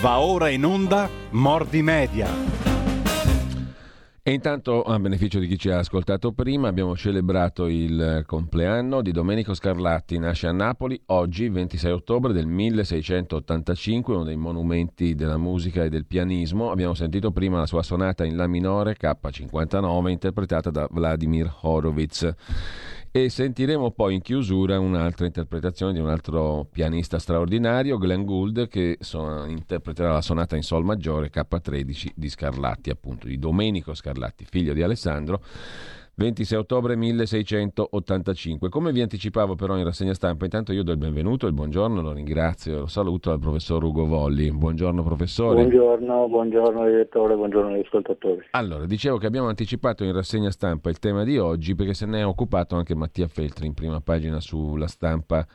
Va ora in onda Mordi Media. E intanto, a beneficio di chi ci ha ascoltato prima, abbiamo celebrato il compleanno di Domenico Scarlatti. Nasce a Napoli oggi, 26 ottobre del 1685, uno dei monumenti della musica e del pianismo. Abbiamo sentito prima la sua sonata in La minore K59, interpretata da Vladimir Horowitz e sentiremo poi in chiusura un'altra interpretazione di un altro pianista straordinario, Glenn Gould, che so, interpreterà la sonata in Sol maggiore K13 di Scarlatti, appunto di Domenico Scarlatti, figlio di Alessandro 26 ottobre 1685. Come vi anticipavo però in rassegna stampa, intanto io do il benvenuto, il buongiorno, lo ringrazio, lo saluto al professor Ugo Volli. Buongiorno professore. Buongiorno, buongiorno direttore, buongiorno agli ascoltatori. Allora, dicevo che abbiamo anticipato in rassegna stampa il tema di oggi perché se ne è occupato anche Mattia Feltri in prima pagina sulla stampa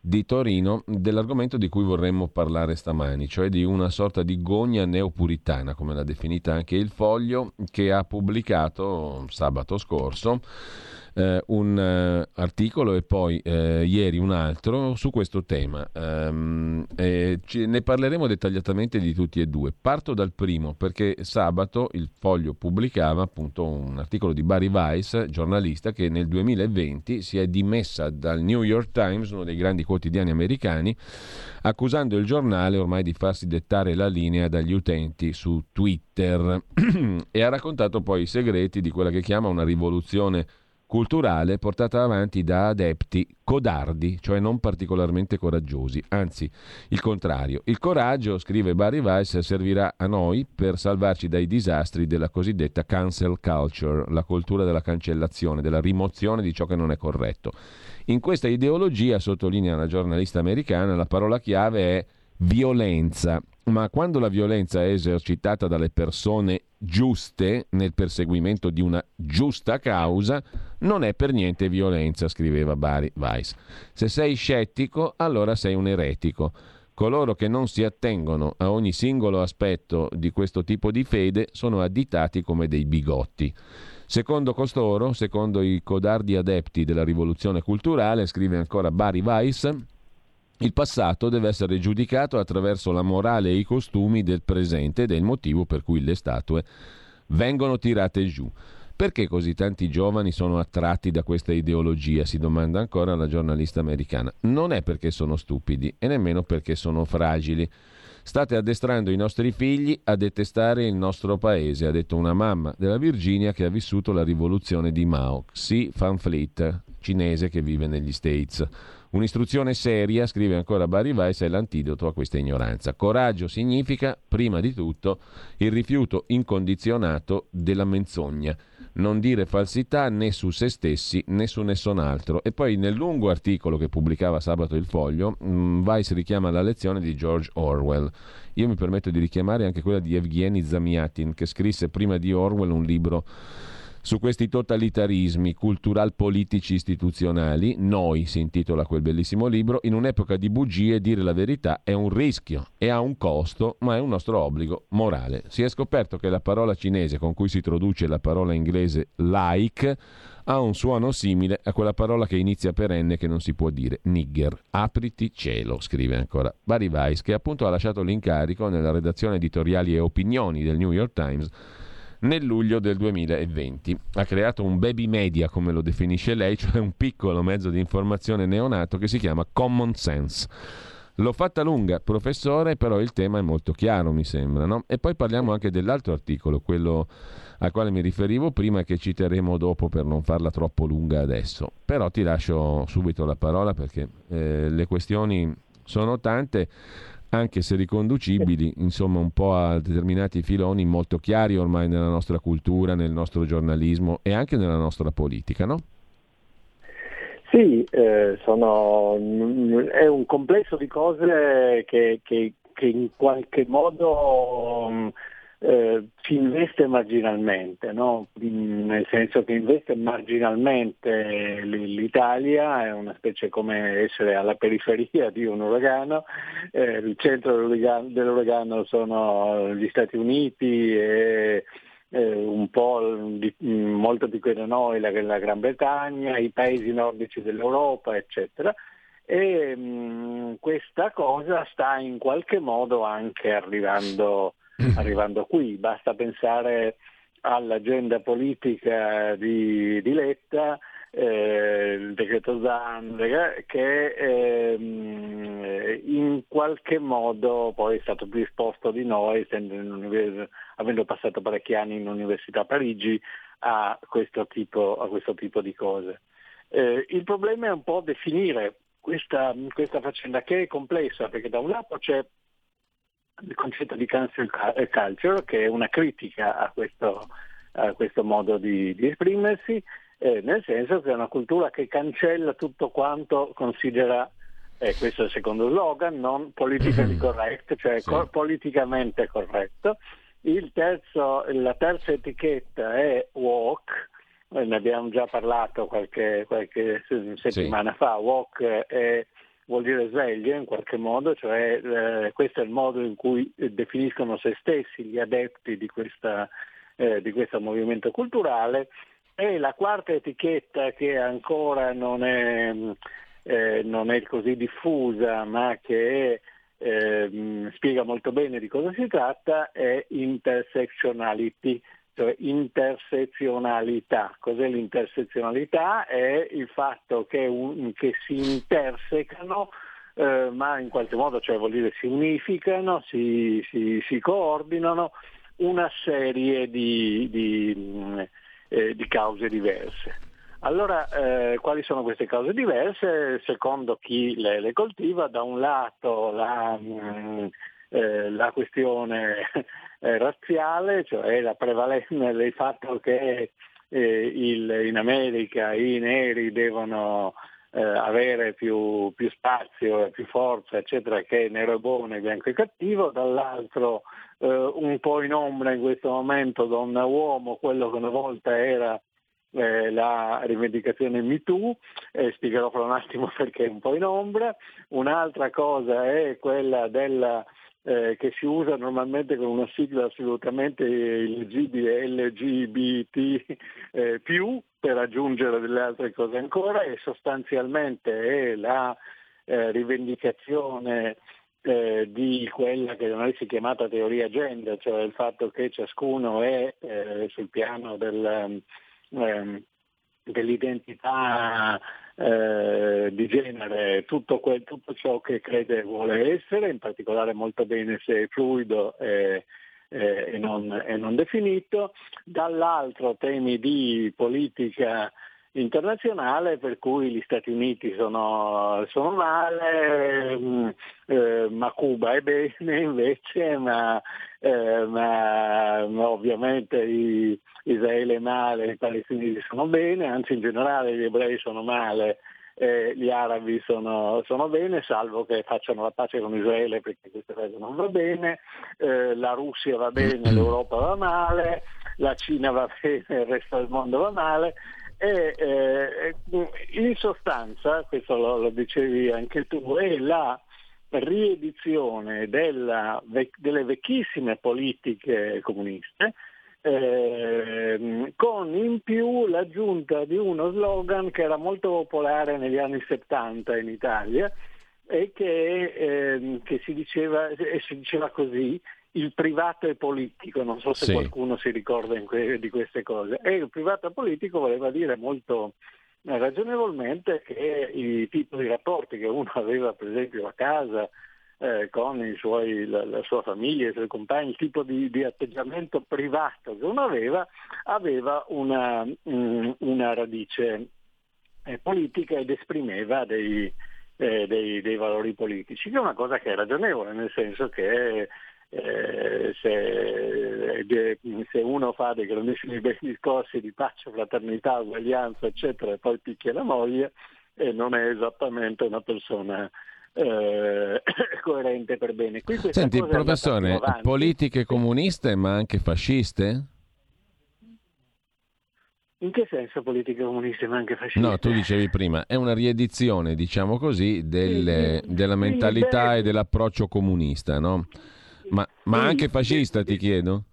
di Torino dell'argomento di cui vorremmo parlare stamani, cioè di una sorta di gogna neopuritana, come l'ha definita anche il Foglio, che ha pubblicato sabato scorso eh, un eh, articolo e poi eh, ieri un altro su questo tema. Um, ci, ne parleremo dettagliatamente di tutti e due. Parto dal primo perché sabato il Foglio pubblicava appunto un articolo di Barry Weiss, giornalista che nel 2020 si è dimessa dal New York Times, uno dei grandi quotidiani americani, accusando il giornale ormai di farsi dettare la linea dagli utenti su Twitter e ha raccontato poi i segreti di quella che chiama una rivoluzione culturale portata avanti da adepti codardi, cioè non particolarmente coraggiosi, anzi il contrario. Il coraggio, scrive Barry Weiss, servirà a noi per salvarci dai disastri della cosiddetta cancel culture, la cultura della cancellazione, della rimozione di ciò che non è corretto. In questa ideologia, sottolinea la giornalista americana, la parola chiave è violenza, ma quando la violenza è esercitata dalle persone giuste nel perseguimento di una giusta causa, non è per niente violenza, scriveva Barry Weiss. Se sei scettico, allora sei un eretico. Coloro che non si attengono a ogni singolo aspetto di questo tipo di fede sono additati come dei bigotti. Secondo costoro, secondo i codardi adepti della rivoluzione culturale, scrive ancora Barry Weiss, il passato deve essere giudicato attraverso la morale e i costumi del presente ed è il motivo per cui le statue vengono tirate giù. Perché così tanti giovani sono attratti da questa ideologia? Si domanda ancora la giornalista americana. Non è perché sono stupidi e nemmeno perché sono fragili. State addestrando i nostri figli a detestare il nostro paese, ha detto una mamma della Virginia che ha vissuto la rivoluzione di Mao, Xi Fanfleet, cinese che vive negli States. Un'istruzione seria, scrive ancora Barry Weiss, è l'antidoto a questa ignoranza. Coraggio significa, prima di tutto, il rifiuto incondizionato della menzogna. Non dire falsità né su se stessi né su nessun altro. E poi nel lungo articolo che pubblicava sabato il Foglio, mm, Weiss richiama la lezione di George Orwell. Io mi permetto di richiamare anche quella di Evgeny Zamiatin, che scrisse prima di Orwell un libro su questi totalitarismi cultural-politici istituzionali, Noi si intitola quel bellissimo libro, in un'epoca di bugie dire la verità è un rischio e ha un costo, ma è un nostro obbligo morale. Si è scoperto che la parola cinese con cui si traduce la parola inglese like ha un suono simile a quella parola che inizia per N che non si può dire, nigger. Apriti cielo, scrive ancora Barry Weiss, che appunto ha lasciato l'incarico nella redazione editoriali e opinioni del New York Times nel luglio del 2020. Ha creato un baby media, come lo definisce lei, cioè un piccolo mezzo di informazione neonato che si chiama Common Sense. L'ho fatta lunga, professore, però il tema è molto chiaro, mi sembra. No? E poi parliamo anche dell'altro articolo, quello al quale mi riferivo prima che citeremo dopo per non farla troppo lunga adesso. Però ti lascio subito la parola perché eh, le questioni sono tante anche se riconducibili insomma un po' a determinati filoni molto chiari ormai nella nostra cultura, nel nostro giornalismo e anche nella nostra politica, no? Sì, eh, sono, è un complesso di cose che, che, che in qualche modo eh, si investe marginalmente, no? nel senso che investe marginalmente l'Italia, è una specie come essere alla periferia di un uragano, eh, il centro dell'uragano, sono gli Stati Uniti e eh, un po' di, molto più che da noi la, la Gran Bretagna, i paesi nordici dell'Europa, eccetera e mh, mm, questa cosa sta in qualche modo anche arrivando, arrivando qui, basta pensare all'agenda politica di, di Letta, eh, il decreto Zandega, che eh, in qualche modo poi è stato disposto di noi, avendo passato parecchi anni in Università a Parigi, a questo tipo, a questo tipo di cose. Eh, il problema è un po' definire questa, questa faccenda che è complessa, perché da un lato c'è il concetto di cancel culture, che è una critica a questo, a questo modo di, di esprimersi, eh, nel senso che è una cultura che cancella tutto quanto considera, eh, questo è il secondo slogan, non politically correct, cioè sì. co- politicamente corretto. Terzo, la terza etichetta è walk, eh, ne abbiamo già parlato qualche, qualche settimana sì. fa, walk è, vuol dire sveglio in qualche modo, cioè eh, questo è il modo in cui definiscono se stessi gli adepti di, questa, eh, di questo movimento culturale. E la quarta etichetta che ancora non è, eh, non è così diffusa ma che eh, spiega molto bene di cosa si tratta è intersectionality, cioè intersezionalità. Cos'è l'intersezionalità? È il fatto che, un, che si intersecano eh, ma in qualche modo, cioè vuol dire si unificano, si, si, si coordinano una serie di, di eh, di cause diverse. Allora, eh, quali sono queste cause diverse? Secondo chi le, le coltiva, da un lato la, mh, mm, eh, la questione eh, razziale, cioè la prevalenza del fatto che eh, il, in America i neri devono eh, avere più, più, spazio, più forza, eccetera, che nero è buono e bianco è cattivo, dall'altro eh, un po' in ombra in questo momento donna-uomo, quello che una volta era eh, la rivendicazione MeToo, eh, spiegherò fra un attimo perché è un po' in ombra, un'altra cosa è quella della eh, che si usa normalmente con una sigla assolutamente illegibile LGBT eh, più per aggiungere delle altre cose ancora e sostanzialmente è la eh, rivendicazione eh, di quella che noi si è chiamata teoria gender, cioè il fatto che ciascuno è eh, sul piano del, ehm, dell'identità eh, di genere tutto, quel, tutto, ciò che crede e vuole essere, in particolare molto bene se è fluido e, e, non, e non, definito, dall'altro temi di politica internazionale per cui gli Stati Uniti sono, sono male, mm, eh, ma Cuba è bene invece, ma, eh, ma, ma ovviamente i, Israele è male, i palestinesi sono bene, anzi in generale gli ebrei sono male. Eh, gli arabi sono, sono, bene, salvo che facciano la pace con Israele perché questa cosa non va bene, eh, la Russia va bene, l'Europa va male, la Cina va bene, il resto del mondo va male e eh, in sostanza, questo lo, lo, dicevi anche tu, è la riedizione della, delle vecchissime politiche comuniste eh, con in più l'aggiunta di uno slogan che era molto popolare negli anni 70 in Italia e che, eh, che si, diceva, si diceva così, il privato e politico, non so se sì. qualcuno si ricorda que- di queste cose. E il privato e politico voleva dire molto eh, ragionevolmente che i tipi di rapporti che uno aveva per esempio a casa eh, con suoi, la, la, sua famiglia, i suoi compagni, il tipo di, di, atteggiamento privato che uno aveva, aveva una, um, una radice eh, politica ed esprimeva dei, eh, dei, dei, valori politici, che è una cosa che è ragionevole, nel senso che eh, se, se, uno fa dei grandissimi bei discorsi di pace, fraternità, uguaglianza, eccetera, e poi picchia la moglie, eh, non è esattamente una persona eh, coerente per bene. Senti, professore, politiche comuniste ma anche fasciste? In che senso politiche comuniste ma anche fasciste? No, tu dicevi prima, è una riedizione, diciamo così, delle, sì, della mentalità sì, e dell'approccio comunista, no? Ma, ma anche fascista, ti chiedo?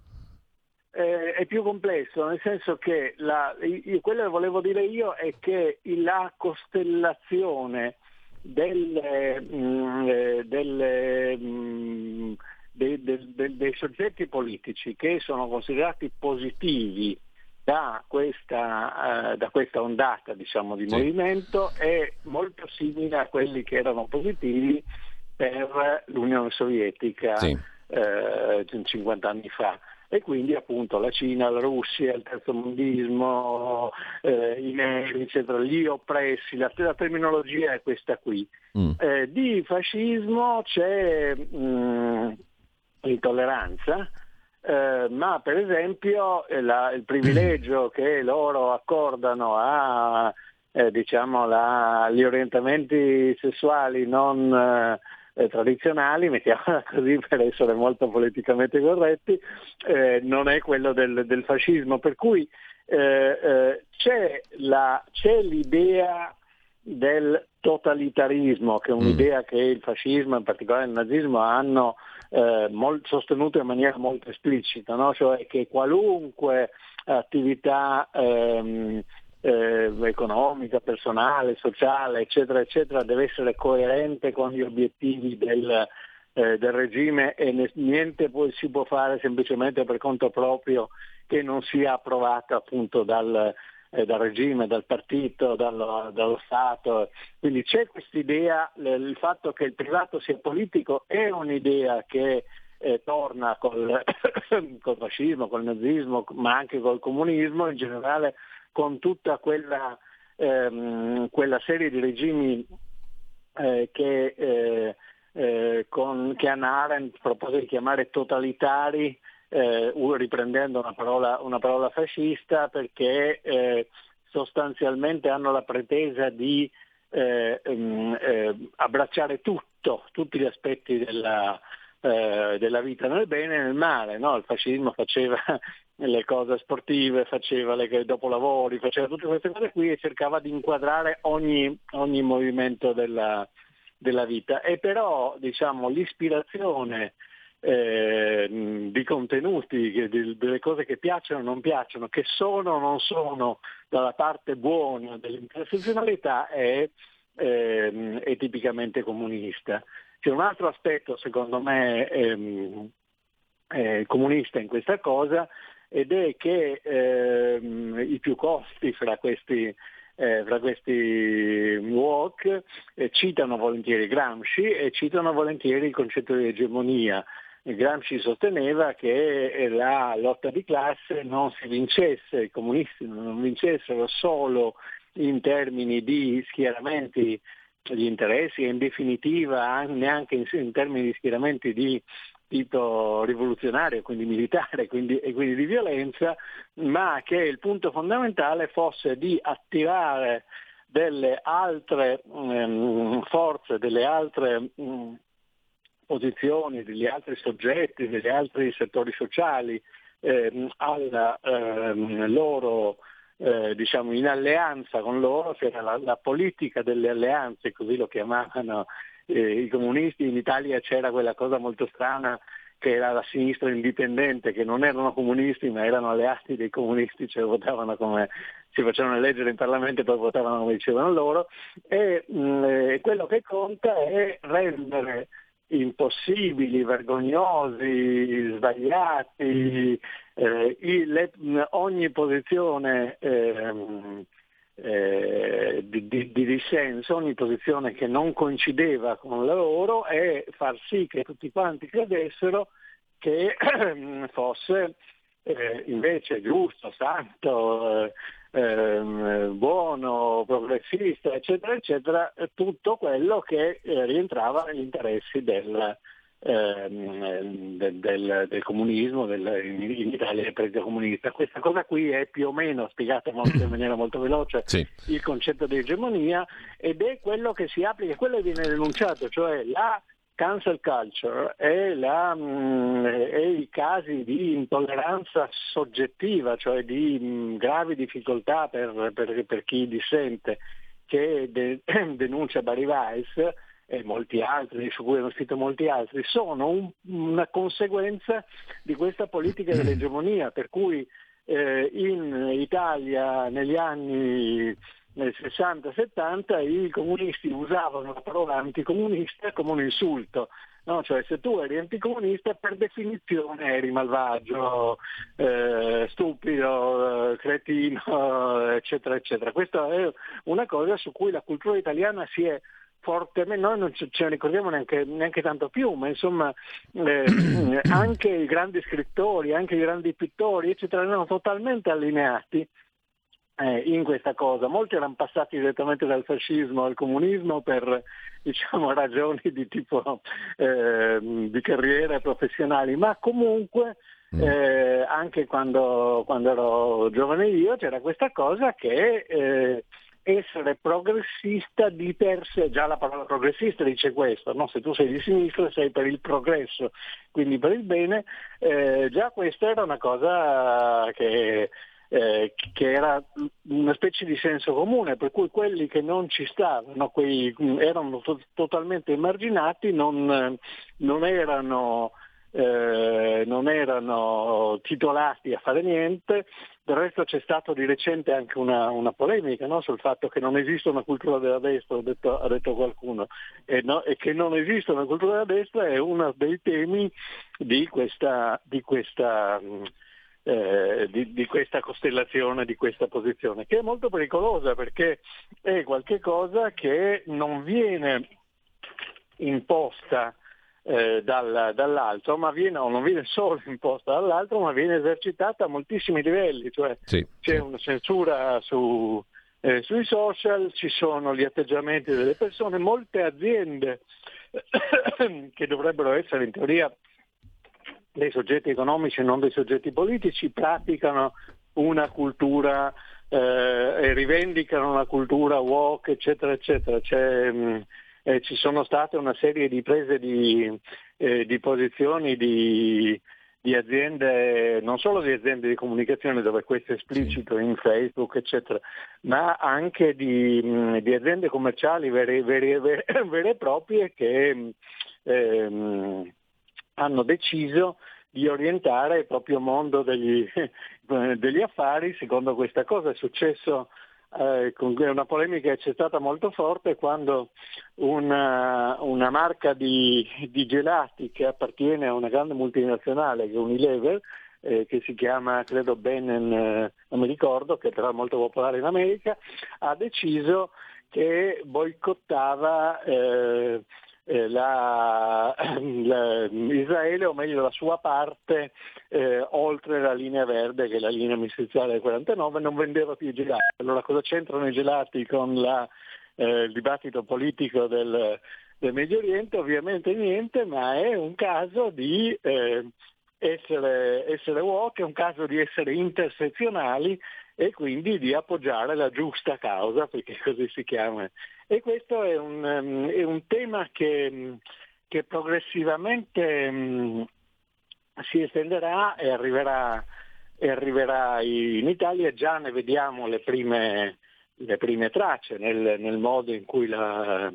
Eh, è più complesso, nel senso che la, io, quello che volevo dire io è che la costellazione delle, mh, mm, eh, delle, mh, mm, dei, dei, dei, soggetti politici che sono considerati positivi da questa, uh, da questa ondata diciamo, di sì. movimento è molto simile a quelli che erano positivi per l'Unione Sovietica sì. Uh, 50 anni fa e quindi appunto la Cina, la Russia, il terzo mondismo, eh, i neri, eccetera, gli oppressi, la, la terminologia è questa qui. Mm. Eh, di fascismo c'è mh, mm, intolleranza, eh, ma per esempio eh, la, il privilegio che loro accordano a eh, diciamo la, agli orientamenti sessuali non eh, tradizionali, mettiamola così per essere molto politicamente corretti, eh, non è quello del, del fascismo. Per cui eh, eh c'è, la, c'è, l'idea del totalitarismo, che è un'idea mm. che il fascismo, in particolare il nazismo, hanno eh, molt, sostenuto in maniera molto esplicita, no? cioè che qualunque attività ehm, eh, economica, personale, sociale, eccetera, eccetera, deve essere coerente con gli obiettivi del, eh, del regime e niente poi si può fare semplicemente per conto proprio che non sia approvato appunto dal, eh, dal regime, dal partito, dallo, dallo, Stato. Quindi c'è quest'idea, il fatto che il privato sia politico è un'idea che eh, torna col, col fascismo, col nazismo, ma anche col comunismo in generale con tutta quella, ehm, quella serie di regimi eh, che, eh, eh, con, che Anna Arendt propose di chiamare totalitari, eh, riprendendo una parola, una parola, fascista, perché eh, sostanzialmente hanno la pretesa di eh, ehm, abbracciare tutto, tutti gli aspetti della, della vita nel bene e nel male. No? Il fascismo faceva le cose sportive, faceva le dopolavori, faceva tutte queste cose qui e cercava di inquadrare ogni, ogni movimento della, della, vita. E però diciamo, l'ispirazione eh, di contenuti, di, delle cose che piacciono o non piacciono, che sono o non sono dalla parte buona dell'intersezionalità è, eh, è tipicamente comunista. C'è un altro aspetto secondo me ehm, eh, comunista in questa cosa ed è che ehm, i più costi fra questi, eh, fra questi walk eh, citano volentieri Gramsci e citano volentieri il concetto di egemonia. Gramsci sosteneva che la lotta di classe non si vincesse, i comunisti non vincessero solo in termini di schieramenti di interessi e in definitiva neanche in termini di schieramenti di tipo rivoluzionario, quindi militare quindi, e quindi di violenza, ma che il punto fondamentale fosse di attivare delle altre um, forze, delle altre um, posizioni, degli altri soggetti, degli altri settori sociali eh, alla eh, loro eh, diciamo in alleanza con loro, c'era la, la, politica delle alleanze, così lo chiamavano eh, i comunisti, in Italia c'era quella cosa molto strana che era la sinistra indipendente, che non erano comunisti ma erano alleati dei comunisti, cioè votavano come si facevano eleggere in Parlamento e poi votavano come dicevano loro, e mh, mm, eh, quello che conta è rendere impossibili, vergognosi, sbagliati, eh, le, ogni posizione eh, eh, di, di, di, dissenso, ogni posizione che non coincideva con la loro e far sì che tutti quanti credessero che fosse eh, invece giusto, santo, eh, ehm, buono, progressista, eccetera, eccetera, tutto quello che eh, rientrava negli interessi del, Ehm, del, del, del, comunismo, del, in Italia del partito comunista. Questa cosa qui è più o meno spiegata in maniera molto veloce, sì. il concetto di egemonia ed è quello che si applica, quello che viene denunciato, cioè la cancel culture e, la, mh, e, i casi di intolleranza soggettiva, cioè di mh, gravi difficoltà per, per, per, chi dissente, che de, denuncia Barry Weiss, e molti altri, su cui hanno scritto molti altri, sono un, una conseguenza di questa politica dell'egemonia, per cui eh, in Italia negli anni nel 60-70 i comunisti usavano la parola anticomunista come un insulto. No? Cioè se tu eri anticomunista per definizione eri malvagio, eh, stupido, eh, cretino, eccetera, eccetera. Questa è una cosa su cui la cultura italiana si è fortemente, noi non ce ne ricordiamo neanche, neanche tanto più, ma insomma eh, anche i grandi scrittori, anche i grandi pittori, eccetera, erano totalmente allineati eh, in questa cosa. Molti erano passati direttamente dal fascismo al comunismo per diciamo, ragioni di tipo eh, di carriere professionali, ma comunque mm. eh, anche quando, quando, ero giovane io c'era questa cosa che eh, essere progressista di per sé, già la parola progressista dice questo, no? se tu sei di sinistra sei per il progresso, quindi per il bene, eh, già questa era una cosa che eh, che era una specie di senso comune, per cui quelli che non ci stavano, quei, erano to- totalmente emarginati, non, non, erano, eh, non, erano, titolati a fare niente. Del resto c'è stata di recente anche una, una polemica no? sul fatto che non esiste una cultura della destra, detto, ha detto qualcuno, e, no? e, che non esiste una cultura della destra è uno dei temi di questa, di questa eh, di, di, questa costellazione, di questa posizione, che è molto pericolosa perché è qualcosa che non viene imposta eh, dal, dall'altro, ma viene, o non viene solo imposta dall'altro, ma viene esercitata a moltissimi livelli, cioè sì, c'è sì. una censura su, eh, sui social, ci sono gli atteggiamenti delle persone, molte aziende che dovrebbero essere in teoria dei soggetti economici e non dei soggetti politici praticano una cultura eh, e rivendicano una cultura walk, eccetera, eccetera. Mh, mm, eh, ci sono state una serie di prese di, eh, di posizioni di, di, aziende, non solo di aziende di comunicazione dove questo è esplicito in Facebook, eccetera, ma anche di, di aziende commerciali vere, vere, vere, vere, e proprie che ehm, hanno deciso di orientare il proprio mondo degli, degli affari secondo questa cosa. È successo eh, una polemica c'è stata molto forte quando una, una marca di, di, gelati che appartiene a una grande multinazionale Unilever, eh, che si chiama credo Benen, eh, non mi ricordo, che però è molto popolare in America, ha deciso che boicottava eh, eh, la, la, Israele, o meglio la sua parte, eh, oltre la linea verde, che è la linea micidiale del 49, non vendeva più i gelati. Allora cosa c'entrano i gelati con la, eh, il dibattito politico del, del, Medio Oriente? Ovviamente niente, ma è un caso di eh, essere, essere walk, è un caso di essere intersezionali e quindi di appoggiare la giusta causa, perché così si chiama. E questo è un, um, è un tema che, che progressivamente um, si estenderà e arriverà, e arriverà, in Italia, già ne vediamo le prime, le prime tracce nel, nel, modo in cui la,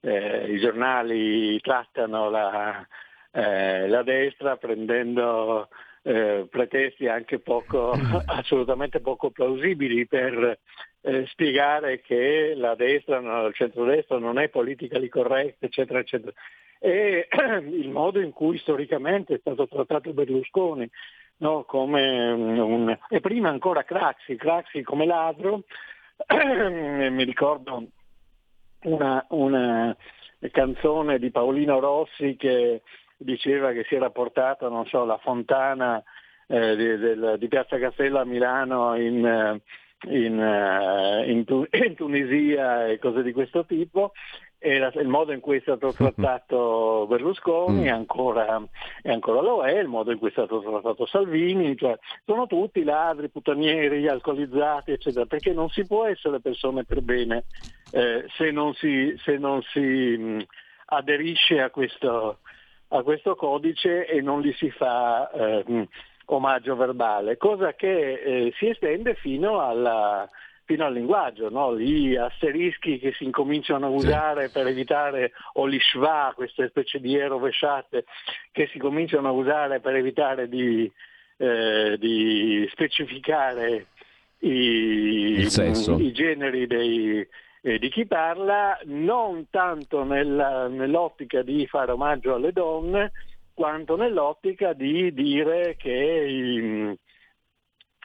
eh, i giornali trattano la, eh, la destra prendendo eh, pretesti anche poco, assolutamente poco plausibili per eh, spiegare che la destra, no, il centrodestra non è politically correct, eccetera, eccetera. E il modo in cui storicamente è stato trattato Berlusconi, no, come un, e prima ancora Craxi, Craxi come ladro, mi ricordo una, una canzone di Paolino Rossi che diceva che si era portata, non so, la fontana eh, di, del, di, Piazza Castello a Milano in, eh, in, uh, in, in, Tunisia e cose di questo tipo. E la, il modo in cui è stato trattato Berlusconi mm. ancora, ancora lo è, il modo in cui è stato trattato Salvini, cioè sono tutti ladri, puttanieri, alcolizzati, eccetera, perché non si può essere persone per bene eh, se non si, se non si mh, aderisce a questo, a questo codice e non gli si fa eh, omaggio verbale, cosa che eh, si estende fino, alla, fino al linguaggio, no? gli asterischi che si incominciano a usare sì. per evitare, o gli schwa, queste specie di E rovesciate, che si cominciano a usare per evitare di, eh, di specificare i, i generi dei, eh, di chi parla, non tanto nella, nell'ottica di fare omaggio alle donne, quanto nell'ottica di dire che,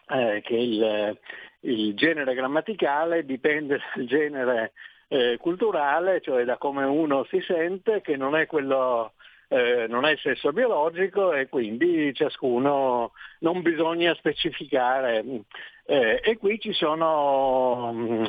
eh, che il, il, genere grammaticale dipende dal genere eh, culturale, cioè da come uno si sente, che non è quello eh, non è il sesso biologico e quindi ciascuno non bisogna specificare. Eh, e qui ci sono mm,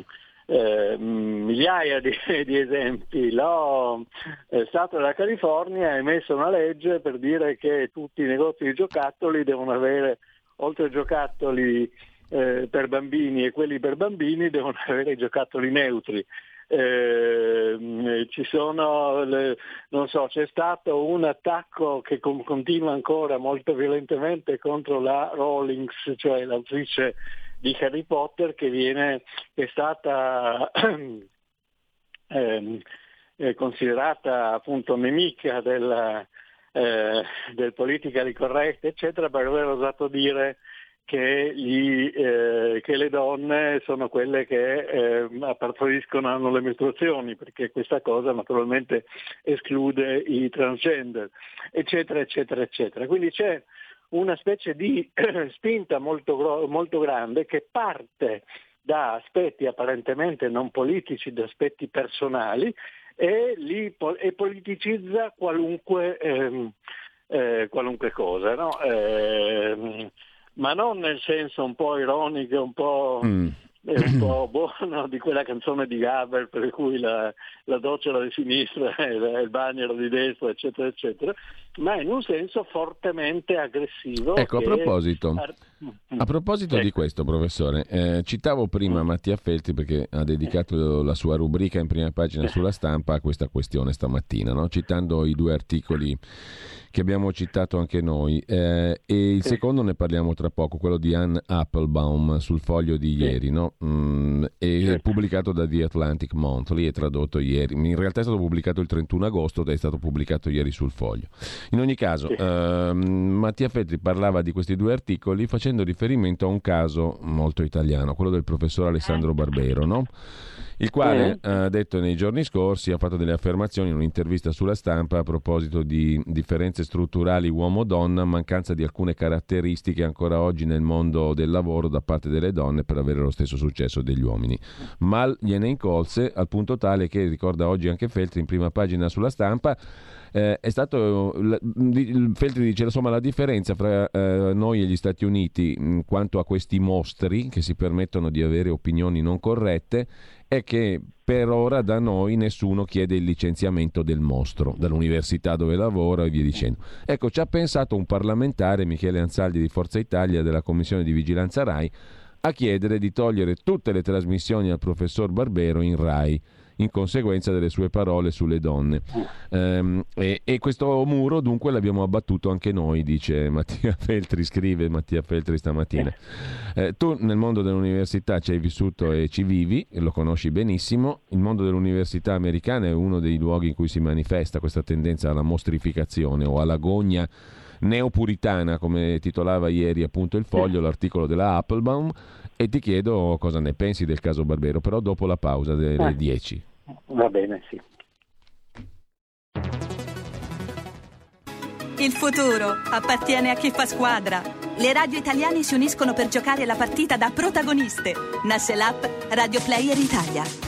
eh, migliaia di, di, esempi. Lo eh, Stato della California ha emesso una legge per dire che tutti i negozi di giocattoli devono avere, oltre ai giocattoli eh, per bambini e quelli per bambini, devono avere giocattoli neutri. Eh, ci sono, le, non so, c'è stato un attacco che con, continua ancora molto violentemente contro la Rawlings, cioè l'autrice di Harry Potter che, viene, è stata ehm, considerata appunto nemica della, eh, del politically correct, eccetera, per aver osato dire che, gli, eh, che, le donne sono quelle che eh, partoriscono, hanno le mestruazioni, perché questa cosa naturalmente esclude i transgender, eccetera, eccetera, eccetera. Quindi c'è una specie di spinta molto, molto grande che parte da aspetti apparentemente non politici, da aspetti personali e, li, e politicizza qualunque, ehm, eh, qualunque cosa. No? Eh, ma non nel senso un po' ironico, un po', mm. un po buono di quella canzone di Gaber per cui la, la doccia era di sinistra e il bagno era di destra, eccetera, eccetera, ma in un senso fortemente aggressivo. Ecco, a proposito, a proposito ecco. di questo, professore, eh, citavo prima Mattia Felti perché ha dedicato la sua rubrica in prima pagina sulla stampa a questa questione stamattina, no? citando i due articoli che abbiamo citato anche noi. Eh, e il secondo ne parliamo tra poco, quello di Anne Applebaum sul foglio di ieri, no? mm, pubblicato da The Atlantic Monthly e tradotto ieri. In realtà è stato pubblicato il 31 agosto ed è stato pubblicato ieri sul foglio. In ogni caso, ehm, Mattia Feltri parlava di questi due articoli facendo riferimento a un caso molto italiano, quello del professor Alessandro Barbero, no? il quale ha eh, detto nei giorni scorsi, ha fatto delle affermazioni in un'intervista sulla stampa a proposito di differenze strutturali uomo-donna, mancanza di alcune caratteristiche ancora oggi nel mondo del lavoro da parte delle donne per avere lo stesso successo degli uomini. Mal gliene incolse al punto tale che, ricorda oggi anche Feltri in prima pagina sulla stampa, eh, è stato Feltri dice insomma la differenza fra eh, noi e gli Stati Uniti in quanto a questi mostri che si permettono di avere opinioni non corrette è che per ora da noi nessuno chiede il licenziamento del mostro, dall'università dove lavora e via dicendo. Ecco, ci ha pensato un parlamentare, Michele Ansaldi di Forza Italia della Commissione di Vigilanza RAI, a chiedere di togliere tutte le trasmissioni al professor Barbero in RAI in conseguenza delle sue parole sulle donne. Um, e, e, questo muro dunque l'abbiamo abbattuto anche noi, dice Mattia Feltri, scrive Mattia Feltri stamattina. Eh, tu nel mondo dell'università ci hai vissuto e ci vivi, e lo conosci benissimo, il mondo dell'università americana è uno dei luoghi in cui si manifesta questa tendenza alla mostrificazione o alla gogna neopuritana, come titolava ieri appunto il foglio, l'articolo della Applebaum, e ti chiedo cosa ne pensi del caso Barbero, però dopo la pausa delle 10. Ah, va bene, sì. Il futuro appartiene a chi fa squadra. Le radio italiane si uniscono per giocare la partita da protagoniste. Nasce l'app Radio Player Italia.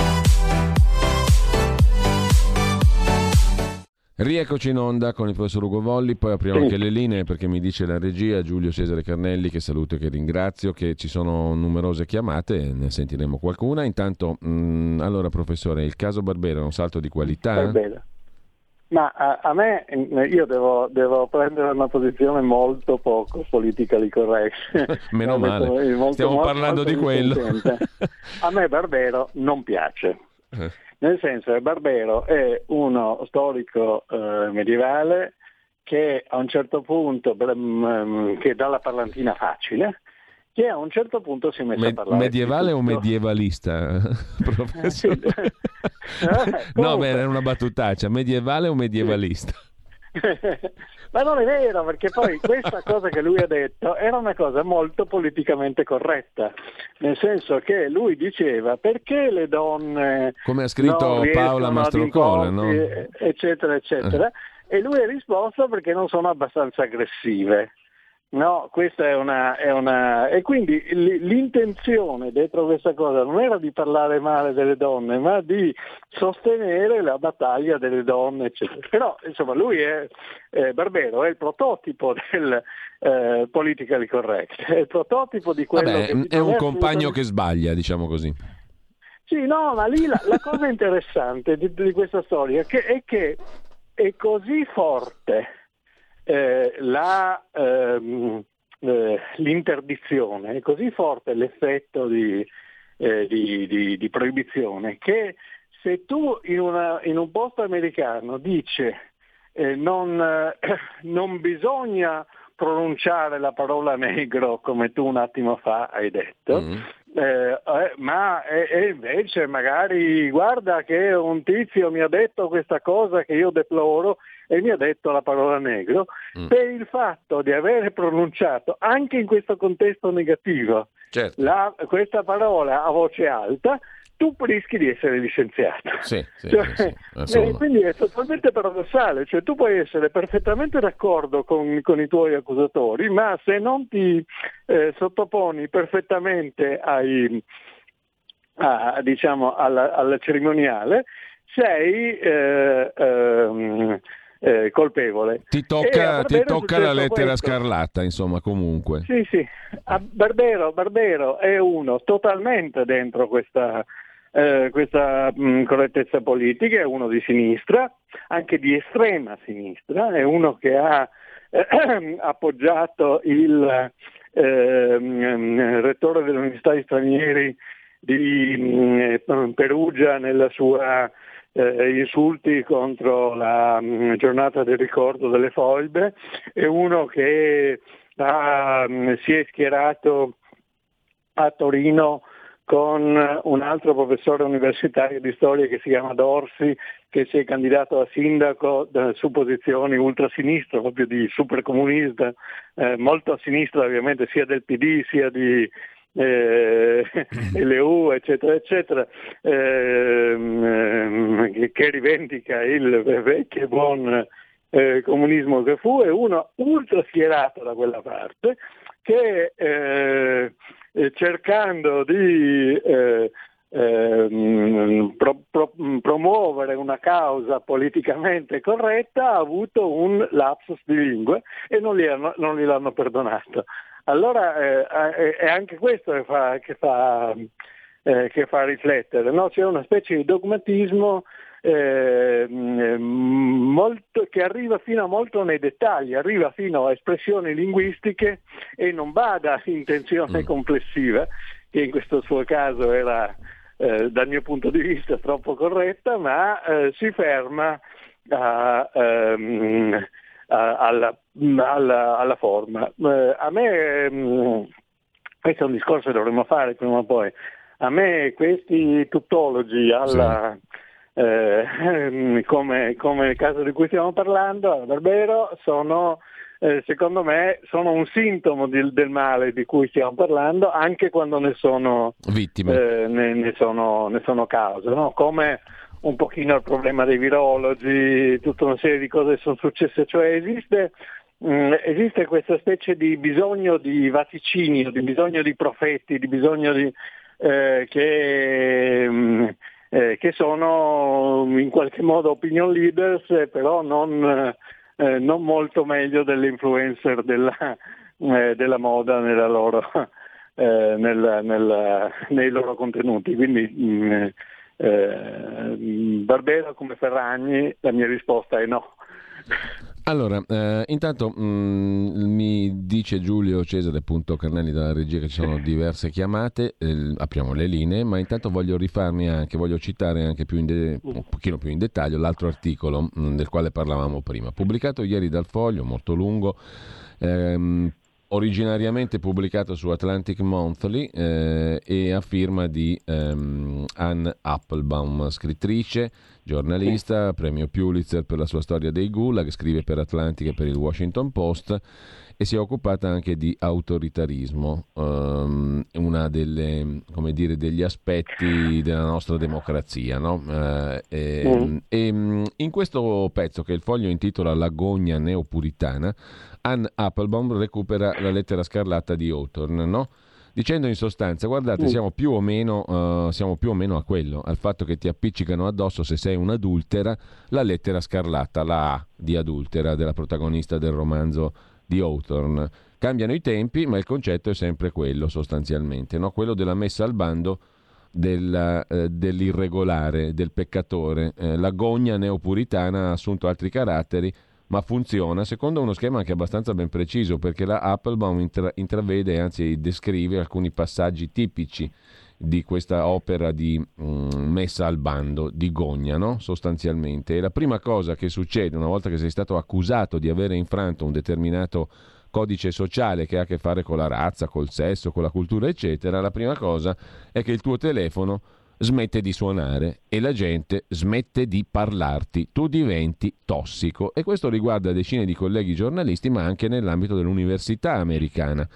Rieccoci in onda con il professor Ugo Volli, poi apriamo anche le linee perché mi dice la regia Giulio Cesare Carnelli che saluto e che ringrazio, che ci sono numerose chiamate, ne sentiremo qualcuna. Intanto, mh, mm, allora professore, il caso Barbero è un salto di qualità? Barbera. Ma a, a, me, io devo, devo, prendere una posizione molto poco politically correct. Meno male, molto, stiamo molto, parlando molto di quello. a me Barbero non piace. Nel senso che Barbero è uno storico eh, medievale che a un certo punto, mm, che dà la parlantina facile, che a un certo punto si messo Me- a parlare. Medievale o medievalista, professore? Eh, no, beh, era una battutaccia. Medievale o medievalista? Ma non è vero, perché poi questa cosa che lui ha detto era una cosa molto politicamente corretta, nel senso che lui diceva perché le donne... Come ha scritto Paola Mastrocola, no? Eccetera, eccetera. Eh. E lui ha risposto perché non sono abbastanza aggressive. No, questa è una, è una... E quindi l'intenzione dietro questa cosa non era di parlare male delle donne, ma di sostenere la battaglia delle donne, eccetera. Però, insomma, lui è, eh, Barbero, è il prototipo del eh, politically correct, è il prototipo di quello Vabbè, che... È un compagno che sbaglia, diciamo così. Sì, no, ma lì la, la cosa interessante di, di, questa storia che, è che è così forte eh, la, ehm, eh, l'interdizione, è così forte l'effetto di, eh, di, di, di proibizione che se tu in, una, in un posto americano dici eh, non, eh, non bisogna pronunciare la parola negro come tu un attimo fa hai detto, mm. eh, eh, ma e, invece magari guarda che un tizio mi ha detto questa cosa che io deploro e mi ha detto la parola negro mm. per il fatto di aver pronunciato anche in questo contesto negativo certo. la, questa parola a voce alta tu rischi di essere licenziato. Sì, sì, cioè, sì, eh, quindi è totalmente paradossale, cioè tu puoi essere perfettamente d'accordo con, con i tuoi accusatori, ma se non ti eh, sottoponi perfettamente ai, a, diciamo, alla, alla, cerimoniale, sei eh, ehm, eh, colpevole. Ti tocca, ti tocca la lettera questo. scarlatta, insomma, comunque. Sì, sì. A Barbero, Barbero è uno totalmente dentro questa, eh, questa mh, correttezza politica, è uno di sinistra, anche di estrema sinistra, è uno che ha eh, appoggiato il ehm, rettore dell'Università di Stranieri di mh, Perugia nella sua eh, insulti contro la mh, mm, giornata del ricordo delle foibe, è uno che ha, mh, mm, si è schierato a Torino con un altro professore universitario di storia che si chiama Dorsi, che si è candidato a sindaco da, su posizioni ultrasinistra, proprio di supercomunista, eh, molto a sinistra ovviamente sia del PD sia di, eh, LU, eccetera, eccetera, eh, che rivendica il vecchio e buon eh, comunismo che fu, e uno ultra schierato da quella parte che eh, cercando di eh, ehm, pro, pro, promuovere una causa politicamente corretta ha avuto un lapsus di lingue e non, gli hanno, non gliel'hanno perdonato. Allora eh, è anche questo che fa, che fa, eh, che fa riflettere, no? c'è una specie di dogmatismo eh, molto, che arriva fino a molto nei dettagli, arriva fino a espressioni linguistiche e non bada a intenzione mm. complessiva, che in questo suo caso era eh, dal mio punto di vista troppo corretta, ma eh, si ferma a, um, alla, alla, alla, forma. Eh, a me, mm, questo è un discorso che dovremmo fare prima o poi, a me questi tuttologi alla... Sì. Eh, come, come il caso di cui stiamo parlando, Barbero, sono eh, secondo me sono un sintomo di, del male di cui stiamo parlando anche quando ne sono vittime, eh, ne, ne, sono, ne sono causa, no? come un pochino il problema dei virologi, tutta una serie di cose che sono successe, cioè esiste, mh, mm, esiste questa specie di bisogno di vaticinio, di bisogno di profeti, di bisogno di, eh, che, mh, mm, eh, che sono in qualche modo opinion leaders, però non, eh, non molto meglio delle influencer della, eh, della moda nella loro, eh, nel, nel, nei loro contenuti. Quindi mh, mm, eh, Barbera come Ferragni, la mia risposta è no. Allora, eh, intanto mh, mm, mi dice Giulio Cesare, appunto Carnelli dalla regia che ci sono diverse chiamate, eh, apriamo le linee, ma intanto voglio rifarmi anche, voglio citare anche più de- un pochino più in dettaglio l'altro articolo mh, mm, del quale parlavamo prima, pubblicato ieri dal Foglio, molto lungo, ehm, originariamente pubblicato su Atlantic Monthly eh, e a firma di ehm, Anne Applebaum, scrittrice, giornalista, premio Pulitzer per la sua storia dei Gulag, scrive per Atlantic e per il Washington Post e si è occupata anche di autoritarismo, um, una delle, dire, degli aspetti della nostra democrazia. No? Uh, e, mm. e, mm, in questo pezzo che il foglio intitola L'agonia neopuritana, Anne Applebaum recupera la lettera scarlatta di Hawthorne, no? Dicendo in sostanza guardate siamo più, meno, uh, siamo più o meno a quello, al fatto che ti appiccicano addosso se sei un'adultera la lettera scarlatta, la A di adultera della protagonista del romanzo di Hawthorne. Cambiano i tempi ma il concetto è sempre quello sostanzialmente, no? quello della messa al bando del, eh, dell'irregolare, del peccatore. Eh, la gogna neopuritana ha assunto altri caratteri ma funziona secondo uno schema anche abbastanza ben preciso perché la Applebaum intra- intravede, anzi descrive alcuni passaggi tipici di questa opera di mm, messa al bando di gogna, no? sostanzialmente. E la prima cosa che succede una volta che sei stato accusato di avere infranto un determinato codice sociale che ha a che fare con la razza, col sesso, con la cultura, eccetera, la prima cosa è che il tuo telefono smette di suonare e la gente smette di parlarti, tu diventi tossico e questo riguarda decine di colleghi giornalisti ma anche nell'ambito dell'università americana.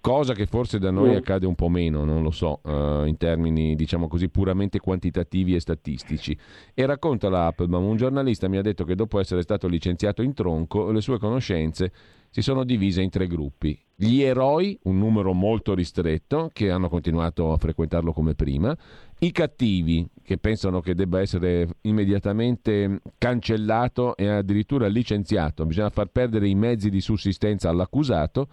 Cosa che forse da noi accade un po' meno, non lo so, uh, in termini diciamo così puramente quantitativi e statistici. E racconta la Applebaum, un giornalista mi ha detto che dopo essere stato licenziato in tronco, le sue conoscenze si sono divise in tre gruppi. Gli eroi, un numero molto ristretto, che hanno continuato a frequentarlo come prima, i cattivi, che pensano che debba essere immediatamente cancellato e addirittura licenziato, bisogna far perdere i mezzi di sussistenza all'accusato,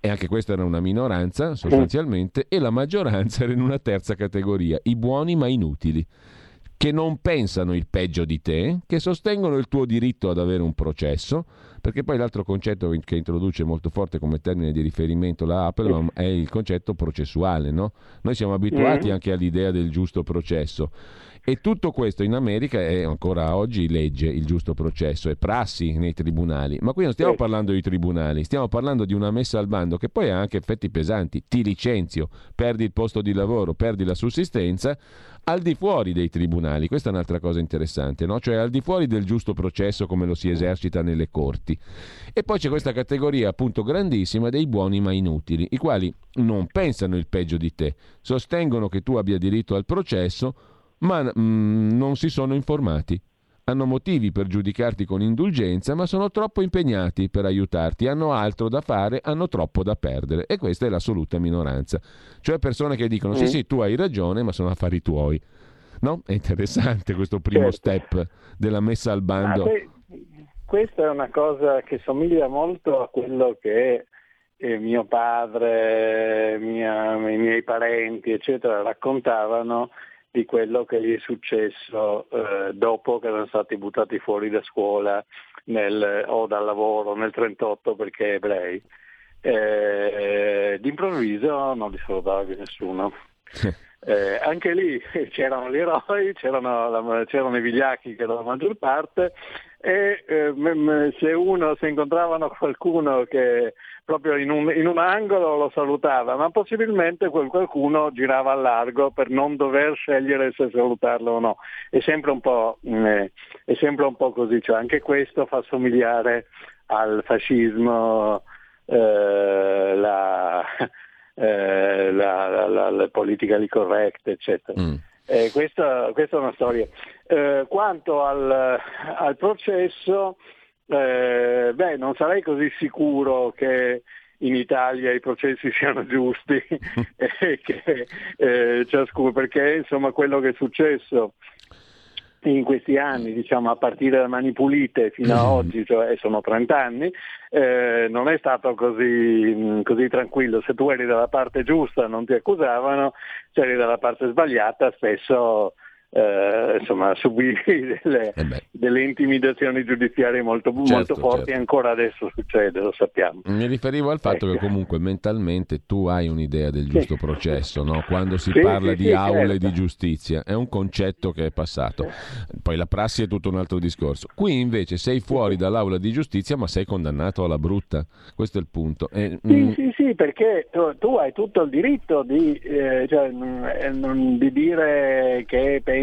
e anche questa era una minoranza sostanzialmente, e la maggioranza era in una terza categoria, i buoni ma inutili che non pensano il peggio di te, che sostengono il tuo diritto ad avere un processo, perché poi l'altro concetto che introduce molto forte come termine di riferimento la Apple è il concetto processuale, no? Noi siamo abituati mm. anche all'idea del giusto processo e tutto questo in America è ancora oggi legge il giusto processo, è prassi nei tribunali. Ma qui non stiamo parlando di tribunali, stiamo parlando di una messa al bando che poi ha anche effetti pesanti. Ti licenzio, perdi il posto di lavoro, perdi la sussistenza al di fuori dei tribunali. Questa è un'altra cosa interessante, no? cioè al di fuori del giusto processo come lo si esercita nelle corti. E poi c'è questa categoria appunto grandissima dei buoni ma inutili, i quali non pensano il peggio di te, sostengono che tu abbia diritto al processo ma mm, non si sono informati. Hanno motivi per giudicarti con indulgenza, ma sono troppo impegnati per aiutarti, hanno altro da fare, hanno troppo da perdere. E questa è l'assoluta minoranza. Cioè persone che dicono sì, mm. sì, tu hai ragione, ma sono affari tuoi. No? È interessante questo primo certo. step della messa al bando. Ah, questa è una cosa che somiglia molto a quello che eh, mio padre, mia, i miei parenti, eccetera, raccontavano di quello che gli è successo eh, dopo che erano stati buttati fuori da scuola nel, o dal lavoro nel 1938 perché ebrei. Eh, d'improvviso non li salutava più nessuno. Eh, anche lì c'erano gli eroi, c'erano, la, c'erano, i vigliacchi che erano la maggior parte e eh, se uno si incontravano qualcuno che proprio in un, in un, angolo lo salutava, ma possibilmente quel qualcuno girava a largo per non dover scegliere se salutarlo o no. È sempre un po', eh, sempre un po così, cioè anche questo fa somigliare al fascismo, eh, la, eh, la, la, la, politica correct, eccetera. Mm. Eh, questa, questa, è una storia. Eh, quanto al, al processo, eh, beh, non sarei così sicuro che in Italia i processi siano giusti e che eh, ciascuno, perché insomma quello che è successo in questi anni, diciamo a partire da Mani Pulite fino a oggi, cioè sono 30 anni, eh, non è stato così, così, tranquillo. Se tu eri dalla parte giusta non ti accusavano, se eri dalla parte sbagliata spesso eh, insomma, subire delle, eh delle, intimidazioni giudiziarie molto, certo, molto forti, certo. ancora adesso succede, lo sappiamo. Mi riferivo al fatto ecco. che comunque mentalmente tu hai un'idea del giusto sì. processo, no? quando si sì, parla sì, di aule certo. di giustizia, è un concetto che è passato, poi la prassi è tutto un altro discorso. Qui invece sei fuori dall'aula di giustizia ma sei condannato alla brutta, questo è il punto. E, sì, mh... Mm, sì, sì, perché tu, tu, hai tutto il diritto di, eh, cioè, mh, di dire che pensi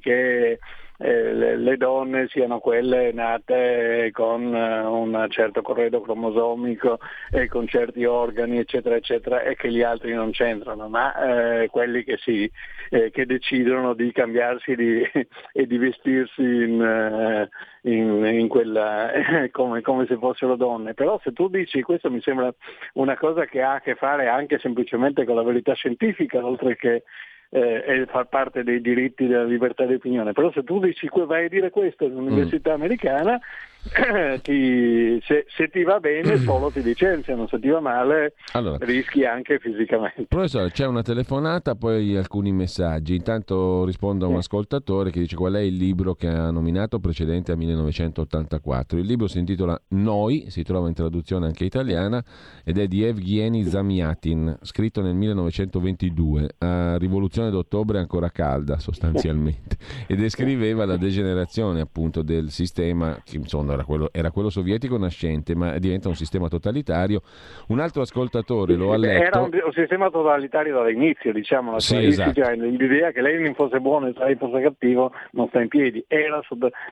che eh, le, donne siano quelle nate con eh, un certo corredo cromosomico e con certi organi eccetera eccetera e che gli altri non c'entrano, ma eh, quelli che sì, eh, che decidono di cambiarsi di, e di vestirsi in, eh, in, in quella, come, come, se fossero donne. Però se tu dici questo mi sembra una cosa che ha a che fare anche semplicemente con la verità scientifica, oltre che eh, e far parte dei diritti della libertà di opinione. Però se tu dici vai a dire questo in un'università mm. americana, ti, se, se, ti va bene solo ti licenziano, se ti va male allora, rischi anche fisicamente. Professore, c'è una telefonata, poi alcuni messaggi. Intanto rispondo a un ascoltatore che dice qual è il libro che ha nominato precedente a 1984. Il libro si intitola Noi, si trova in traduzione anche italiana ed è di Evgeny Zamiatin, scritto nel 1922, a rivoluzione d'ottobre ancora calda sostanzialmente, e descriveva la degenerazione appunto del sistema che insomma era quello, era quello, sovietico nascente, ma diventa un sistema totalitario. Un altro ascoltatore lo ha letto. Era un, un sistema totalitario dall'inizio, diciamo, la sì, esatto. cioè, l'idea che Lenin fosse buono e Stalin fosse cattivo non sta in piedi, era,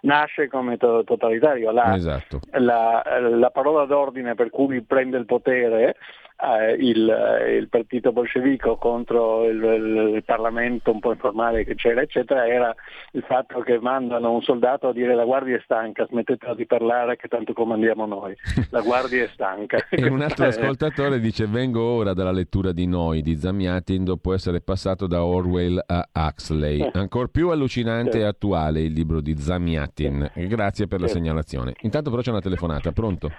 nasce come to- totalitario. La, esatto. la, la parola d'ordine per cui prende il potere eh, il, eh, il, partito bolscevico contro il, il, Parlamento un po' informale che c'era, eccetera, era il fatto che mandano un soldato a dire la guardia è stanca, smettetela di parlare che tanto comandiamo noi, la guardia è stanca. e un altro ascoltatore dice vengo ora dalla lettura di Noi di Zamiatin dopo essere passato da Orwell a Huxley, eh. ancora più allucinante e attuale il libro di Zamiatin. Grazie per la segnalazione. Intanto però c'è una telefonata, pronto?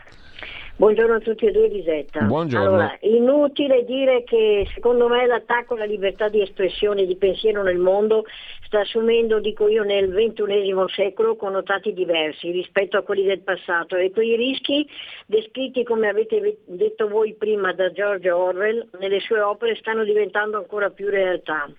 Buongiorno a tutti e due Lisetta. Buongiorno. Allora, inutile dire che secondo me l'attacco alla libertà di espressione e di pensiero nel mondo sta assumendo, dico io, nel XXI secolo connotati diversi rispetto a quelli del passato e quei rischi descritti, come avete detto voi prima, da George Orwell nelle sue opere stanno diventando ancora più realtà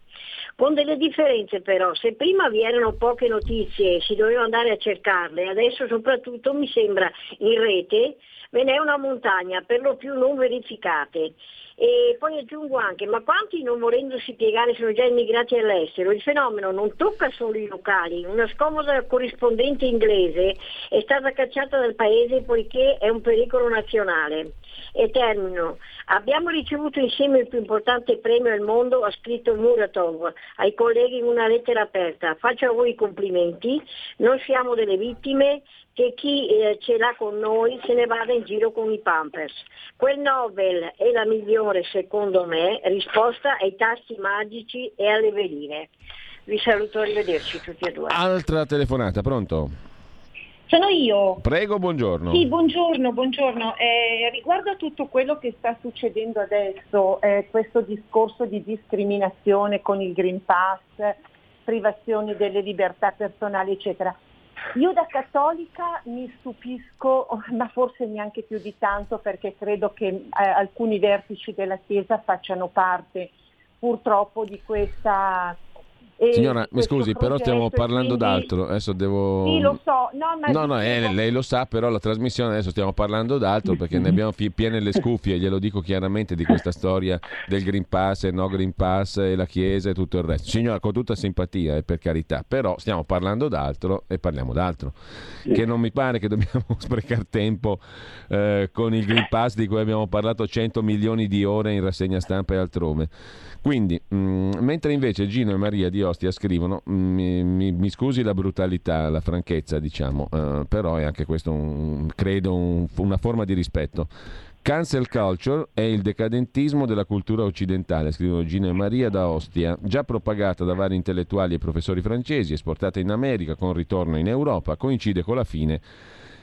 con delle differenze però, se prima vi erano poche notizie e si doveva andare a cercarle, adesso soprattutto mi sembra in rete ve n'è una montagna, per lo più non verificate. E poi aggiungo anche, ma quanti non volendosi piegare sono già immigrati all'estero? Il fenomeno non tocca solo i locali, una scomoda corrispondente inglese è stata cacciata dal paese poiché è un pericolo nazionale. E termino, abbiamo ricevuto insieme il più importante premio al mondo, ha scritto Muratov ai colleghi in una lettera aperta. Faccio a voi i complimenti, non siamo delle vittime, che chi eh, ce l'ha con noi se ne vada in giro con i Pampers. Quel Nobel è la migliore, secondo me, risposta ai tasti magici e alle veline. Vi saluto, arrivederci tutti e due. Altra telefonata, pronto? Sono io. Prego, buongiorno. Sì, buongiorno, buongiorno. Eh, riguardo a tutto quello che sta succedendo adesso, eh, questo discorso di discriminazione con il Green Pass, privazioni delle libertà personali, eccetera, io da cattolica mi stupisco, ma forse neanche più di tanto, perché credo che eh, alcuni vertici della Chiesa facciano parte purtroppo di questa Signora, mi scusi, però stiamo parlando quindi... d'altro. Adesso devo. Sì, lo so. No, no, no eh, lei lo sa, però la trasmissione adesso stiamo parlando d'altro perché ne abbiamo piene le scuffie, glielo dico chiaramente, di questa storia del Green Pass e no Green Pass e la Chiesa e tutto il resto. Signora, con tutta simpatia, eh, per carità, però stiamo parlando d'altro e parliamo d'altro. Che non mi pare che dobbiamo sprecare tempo eh, con il Green Pass di cui abbiamo parlato 100 milioni di ore in rassegna stampa e altrove. Quindi, mh, mm, mentre invece Gino e Maria di Ostia scrivono, mm, mi, mi, mi, scusi la brutalità, la franchezza, diciamo, uh, però è anche questo, un, credo, un, una forma di rispetto. Cancel culture è il decadentismo della cultura occidentale, scrivono Gina e Maria da Ostia, già propagata da vari intellettuali e professori francesi, esportata in America con ritorno in Europa, coincide con la fine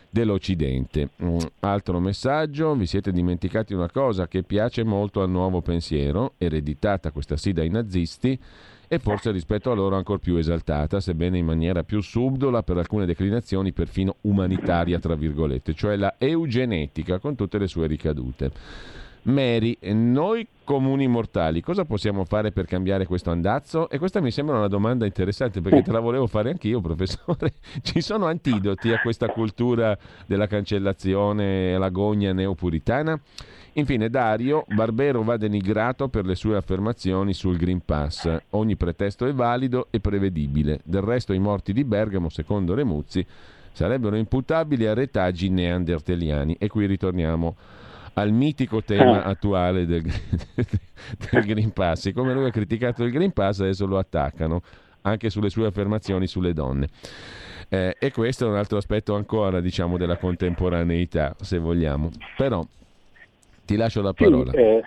dell'Occidente. Um, altro messaggio, vi siete dimenticati una cosa che piace molto al nuovo pensiero, ereditata questa sì dai nazisti, e forse rispetto a loro ancora più esaltata, sebbene in maniera più subdola per alcune declinazioni perfino umanitaria, tra virgolette, cioè la eugenetica con tutte le sue ricadute. Mary, noi comuni mortali, cosa possiamo fare per cambiare questo andazzo? E questa mi sembra una domanda interessante perché te la volevo fare anch'io, professore. Ci sono antidoti a questa cultura della cancellazione e l'agonia neopuritana? Infine, Dario, Barbero va denigrato per le sue affermazioni sul Green Pass. Ogni pretesto è valido e prevedibile. Del resto, i morti di Bergamo, secondo Remuzzi, sarebbero imputabili a retaggi neanderteliani. E qui ritorniamo al mitico tema ah. attuale del, del Green Pass. Siccome lui ha criticato il Green Pass, adesso lo attaccano anche sulle sue affermazioni sulle donne. Eh, e questo è un altro aspetto ancora, diciamo, della contemporaneità, se vogliamo. Però ti lascio la parola. Sì, eh,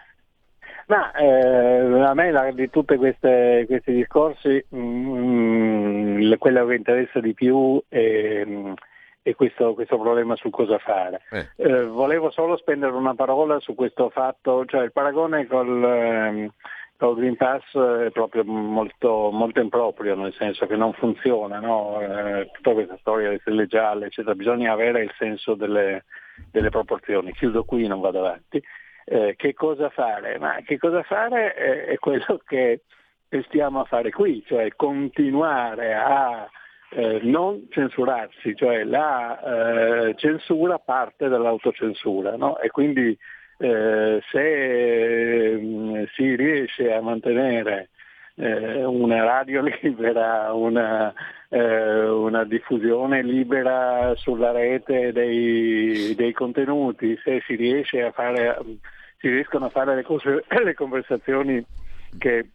ma eh, a me la, di tutti questi discorsi mh, mm, quello che interessa di più è, è questo, questo, problema su cosa fare. Eh. Eh, volevo solo spendere una parola su questo fatto, cioè il paragone col, ehm, col Green Pass è proprio molto, molto, improprio, nel senso che non funziona, no? Eh, tutta questa storia delle stelle gialle, eccetera, bisogna avere il senso delle delle proporzioni. Chiudo qui, non vado avanti. Eh, che cosa fare? Ma che cosa fare è, è quello che, stiamo a fare qui, cioè continuare a eh, non censurarsi, cioè la eh, censura parte dall'autocensura no? e quindi eh, se mm, si riesce a mantenere eh, una radio libera, una, eh, una, diffusione libera sulla rete dei, dei, contenuti, se si, riesce a fare, si riescono a fare le, cose, le conversazioni che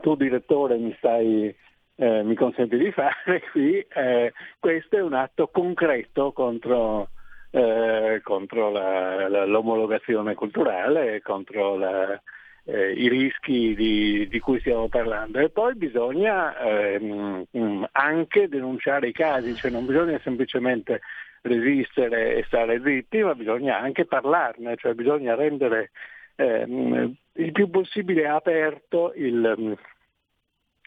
tu direttore mi stai eh, mi consenti di fare qui, eh, questo è un atto concreto contro, eh, contro la, la, l'omologazione culturale, contro la, eh, i rischi di, di, cui stiamo parlando. E poi bisogna ehm, mm, anche denunciare i casi, cioè non bisogna semplicemente resistere e stare zitti, ma bisogna anche parlarne, cioè bisogna rendere ehm, il più possibile aperto il,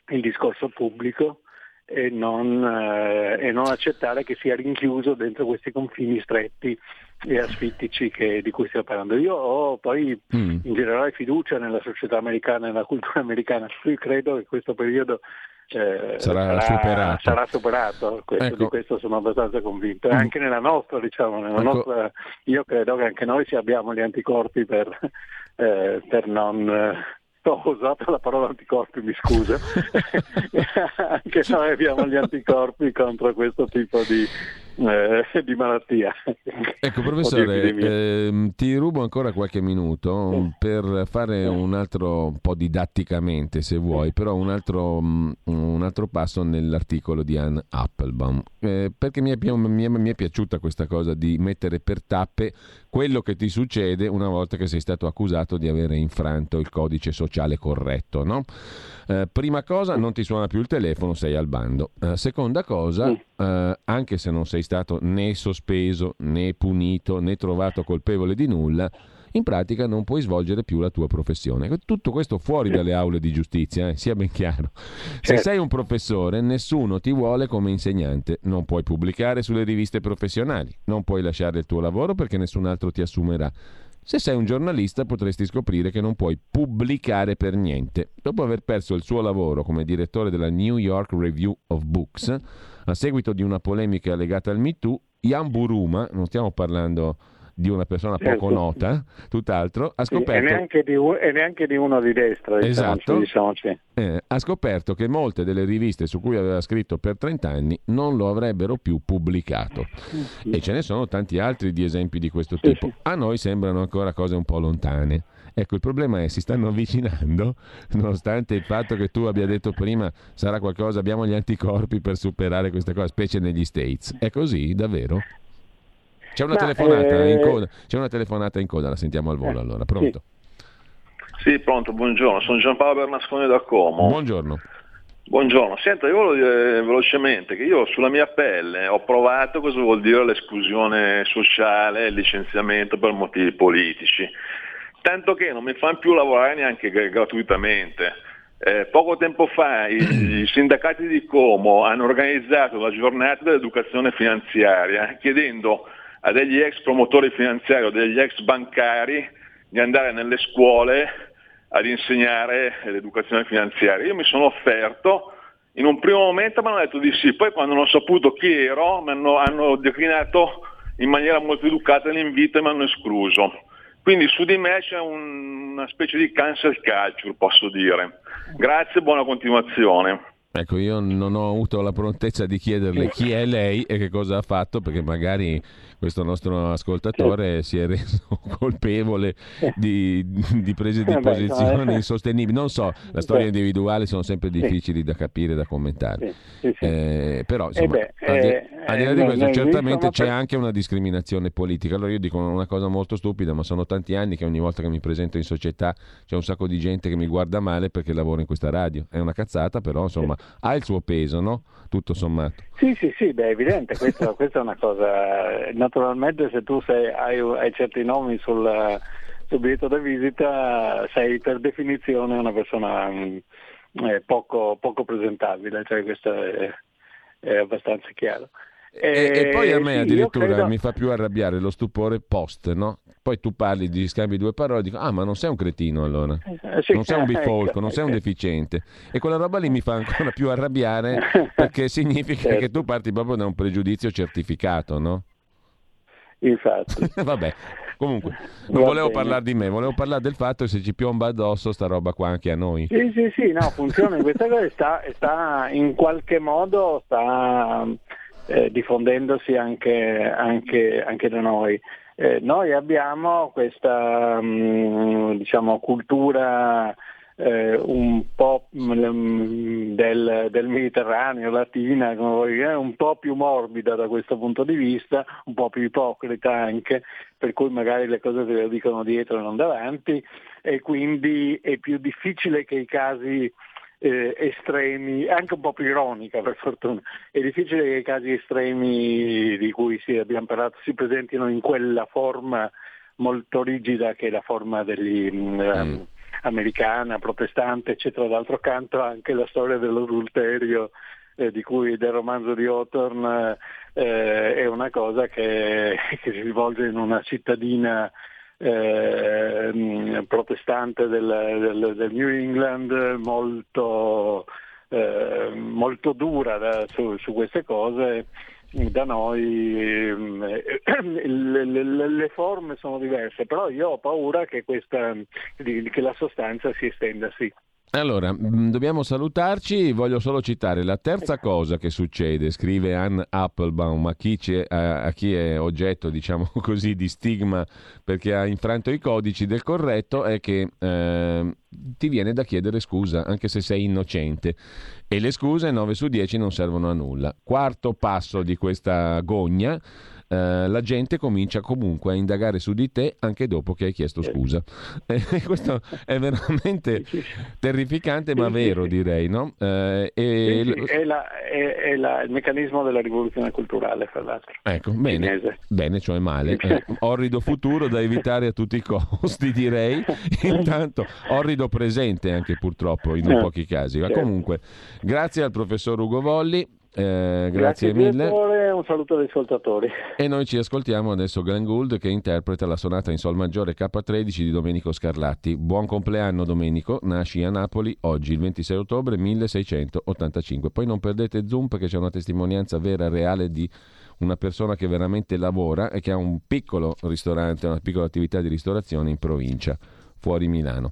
il discorso pubblico e non, eh, e non, accettare che sia rinchiuso dentro questi confini stretti e asfittici che, di cui stiamo parlando. Io ho poi mm. in generale fiducia nella società americana e nella cultura americana, io credo che questo periodo eh, sarà, sarà, superato. Sarà superato. Questo, ecco. Di questo sono abbastanza convinto. E mm. anche nella nostra, diciamo, nella ecco. nostra, io credo che anche noi abbiamo gli anticorpi per, eh, per non ho usato la parola anticorpi, mi scuso, anche noi abbiamo gli anticorpi contro questo tipo di, eh, di malattia. Ecco professore, eh, ti rubo ancora qualche minuto per fare un altro po' didatticamente se vuoi, però un altro, mm, un altro passo nell'articolo di Anne Applebaum, eh, perché mi è, mi, è, mi è piaciuta questa cosa di mettere per tappe quello che ti succede una volta che sei stato accusato di avere infranto il codice sociale corretto. No? Eh, prima cosa, non ti suona più il telefono, sei al bando. Eh, seconda cosa, eh, anche se non sei stato né sospeso né punito né trovato colpevole di nulla, in pratica non puoi svolgere più la tua professione. Tutto questo fuori dalle aule di giustizia, eh, sia ben chiaro. Se certo. sei un professore, nessuno ti vuole come insegnante, non puoi pubblicare sulle riviste professionali, non puoi lasciare il tuo lavoro perché nessun altro ti assumerà. Se sei un giornalista potresti scoprire che non puoi pubblicare per niente. Dopo aver perso il suo lavoro come direttore della New York Review of Books, a seguito di una polemica legata al MeToo, Jan Buruma, non stiamo parlando di una persona certo. poco nota, tutt'altro, ha scoperto... Sì, e, neanche di, e, neanche di, uno di destra, diciamo, esatto. diciamo, eh, ha scoperto che molte delle riviste su cui aveva scritto per 30 anni non lo avrebbero più pubblicato. Sì. E ce ne sono tanti altri di esempi di questo tipo. A noi sembrano ancora cose un po' lontane. Ecco, il problema è si stanno avvicinando, nonostante il fatto che tu abbia detto prima sarà qualcosa, abbiamo gli anticorpi per superare questa cosa, specie negli States. È così, davvero? C'è una, telefonata eh... in coda. C'è una telefonata in coda, la sentiamo al volo allora. Pronto? Sì. sì, pronto, buongiorno. Sono Giampaolo Bernasconi da Como. Buongiorno. Buongiorno, senta, io voglio dire velocemente che io sulla mia pelle ho provato cosa vuol dire l'esclusione sociale, il licenziamento per motivi politici, tanto che non mi fanno più lavorare neanche gratuitamente. Eh, poco tempo fa i, i, sindacati di Como hanno organizzato la giornata dell'educazione finanziaria chiedendo a degli ex promotori finanziari o degli ex bancari di andare nelle scuole ad insegnare l'educazione finanziaria. Io mi sono offerto, in un primo momento mi hanno detto di sì, poi quando non ho saputo chi ero mi hanno, hanno declinato in maniera molto educata l'invito e mi hanno escluso. Quindi su di me c'è un, una specie di cancel culture, posso dire. Grazie e buona continuazione. Ecco, io non ho avuto la prontezza di chiederle chi è lei e che cosa ha fatto, perché magari questo nostro ascoltatore si è reso colpevole di, di prese di posizione insostenibili. Non so, la storia individuale sono sempre difficili da capire, da commentare. Eh, però, insomma, eh al, di, eh, là di eh, questo, certamente c'è anche una discriminazione politica. Allora io dico una cosa molto stupida, ma sono tanti anni che ogni volta che mi presento in società c'è un sacco di gente che mi guarda male perché lavoro in questa radio. È una cazzata, però insomma ha il suo peso, no? Tutto sommato. Sì, sì, sì, beh, è evidente, questa, questa è una cosa. Naturalmente se tu sei, hai, hai, certi nomi sul, sul biglietto da visita sei per definizione una persona mh, mm, eh, poco, poco, presentabile, cioè questo è, è abbastanza chiaro. E, e, poi a me sì, addirittura credo... mi fa più arrabbiare lo stupore post, no? Poi tu parli di scambi due parole e dico, ah ma non sei un cretino allora, eh, sì, non sei un bifolco, ecco, non sei un deficiente. E quella roba lì mi fa ancora più arrabbiare perché significa certo. che tu parti proprio da un pregiudizio certificato, no? Infatti. Vabbè, comunque, non Va volevo bene. parlare di me, volevo parlare del fatto che se ci piomba addosso sta roba qua anche a noi. Sì, sì, sì, no, funziona, questa cosa sta, sta in qualche modo sta eh, diffondendosi anche, anche, anche, da noi. Eh, noi abbiamo questa mh, mm, diciamo, cultura eh, un po' mm, del, del, Mediterraneo, latina, un po' più morbida da questo punto di vista, un po' più ipocrita anche, per cui magari le cose se le dicono dietro e non davanti e quindi è più difficile che i casi eh, estremi, anche un po' più ironica per fortuna, è difficile che i casi estremi di cui sì, abbiamo parlato si presentino in quella forma molto rigida che è la forma degli, mm. mm. americana, protestante, eccetera. D'altro canto anche la storia dell'adulterio eh, di cui del romanzo di Hawthorne eh, è una cosa che, che si svolge in una cittadina eh, protestante del, del, del, New England molto, eh, molto dura da, su, su, queste cose. Da noi eh, le, le, le, forme sono diverse, però io ho paura che, questa, che la sostanza si estenda sì. Allora, mm, dobbiamo salutarci, voglio solo citare la terza cosa che succede, scrive Ann Applebaum, a chi, a, a chi, è oggetto, diciamo così, di stigma perché ha infranto i codici del corretto, è che eh, ti viene da chiedere scusa, anche se sei innocente. E le scuse 9 su 10 non servono a nulla. Quarto passo di questa gogna eh, la gente comincia comunque a indagare su di te anche dopo che hai chiesto scusa. E questo è veramente terrificante, ma vero direi, no? Eh, e... sì, sì, è, la, è, è la, il meccanismo della rivoluzione culturale, fra l'altro. Ecco, bene, bene cioè male. Eh, orrido futuro da evitare a tutti i costi, direi. Intanto, orrido presente anche purtroppo in non pochi casi. Ma comunque, grazie al professor Ugo Volli. Eh, grazie, grazie mille. un saluto agli ascoltatori. E noi ci ascoltiamo adesso Glenn Gould che interpreta la sonata in Sol maggiore K13 di Domenico Scarlatti. Buon compleanno Domenico, nasci a Napoli oggi il 26 ottobre 1685. Poi non perdete Zoom perché c'è una testimonianza vera, reale di una persona che veramente lavora e che ha un piccolo ristorante, una piccola attività di ristorazione in provincia, fuori Milano.